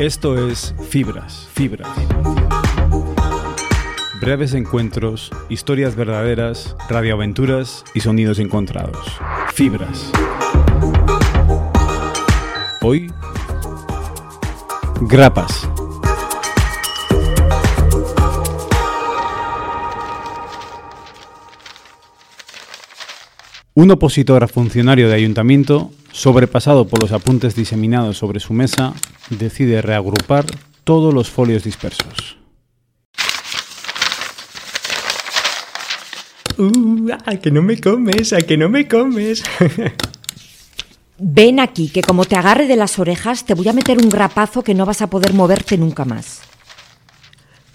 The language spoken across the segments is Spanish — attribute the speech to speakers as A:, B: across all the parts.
A: Esto es Fibras, Fibras. Breves encuentros, historias verdaderas, radioaventuras y sonidos encontrados. Fibras. Hoy, grapas. Un opositor a funcionario de ayuntamiento, sobrepasado por los apuntes diseminados sobre su mesa, decide reagrupar todos los folios dispersos.
B: Uh, a que no me comes, a que no me comes.
C: Ven aquí, que como te agarre de las orejas, te voy a meter un grapazo que no vas a poder moverte nunca más.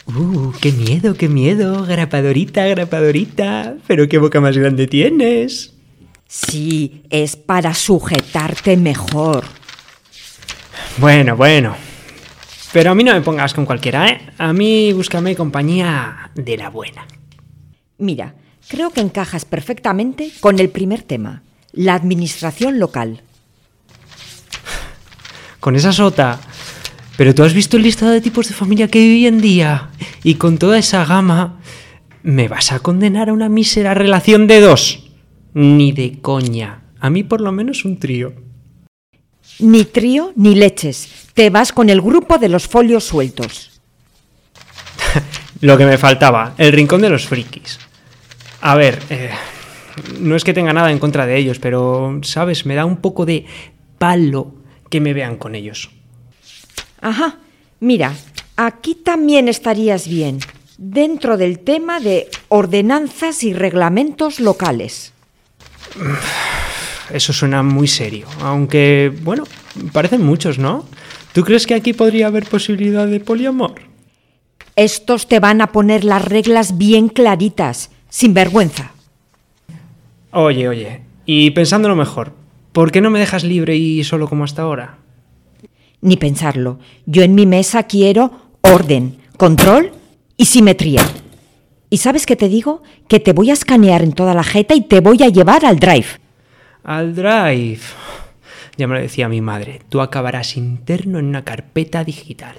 B: Uh, qué miedo, qué miedo, grapadorita, grapadorita. Pero qué boca más grande tienes.
C: Sí, es para sujetarte mejor.
B: Bueno, bueno. Pero a mí no me pongas con cualquiera, ¿eh? A mí búscame compañía de la buena.
C: Mira, creo que encajas perfectamente con el primer tema, la administración local.
B: Con esa sota. Pero tú has visto el listado de tipos de familia que hay hoy en día. Y con toda esa gama, ¿me vas a condenar a una mísera relación de dos? Ni de coña. A mí por lo menos un trío.
C: Ni trío ni leches. Te vas con el grupo de los folios sueltos.
B: Lo que me faltaba, el rincón de los frikis. A ver, eh, no es que tenga nada en contra de ellos, pero, ¿sabes? Me da un poco de palo que me vean con ellos.
C: Ajá. Mira, aquí también estarías bien, dentro del tema de ordenanzas y reglamentos locales.
B: Eso suena muy serio, aunque, bueno, parecen muchos, ¿no? ¿Tú crees que aquí podría haber posibilidad de poliamor?
C: Estos te van a poner las reglas bien claritas, sin vergüenza.
B: Oye, oye, y pensándolo mejor, ¿por qué no me dejas libre y solo como hasta ahora?
C: Ni pensarlo. Yo en mi mesa quiero orden, control y simetría. ¿Y sabes qué te digo? Que te voy a escanear en toda la jeta y te voy a llevar al drive.
B: Al drive. Ya me lo decía mi madre, tú acabarás interno en una carpeta digital.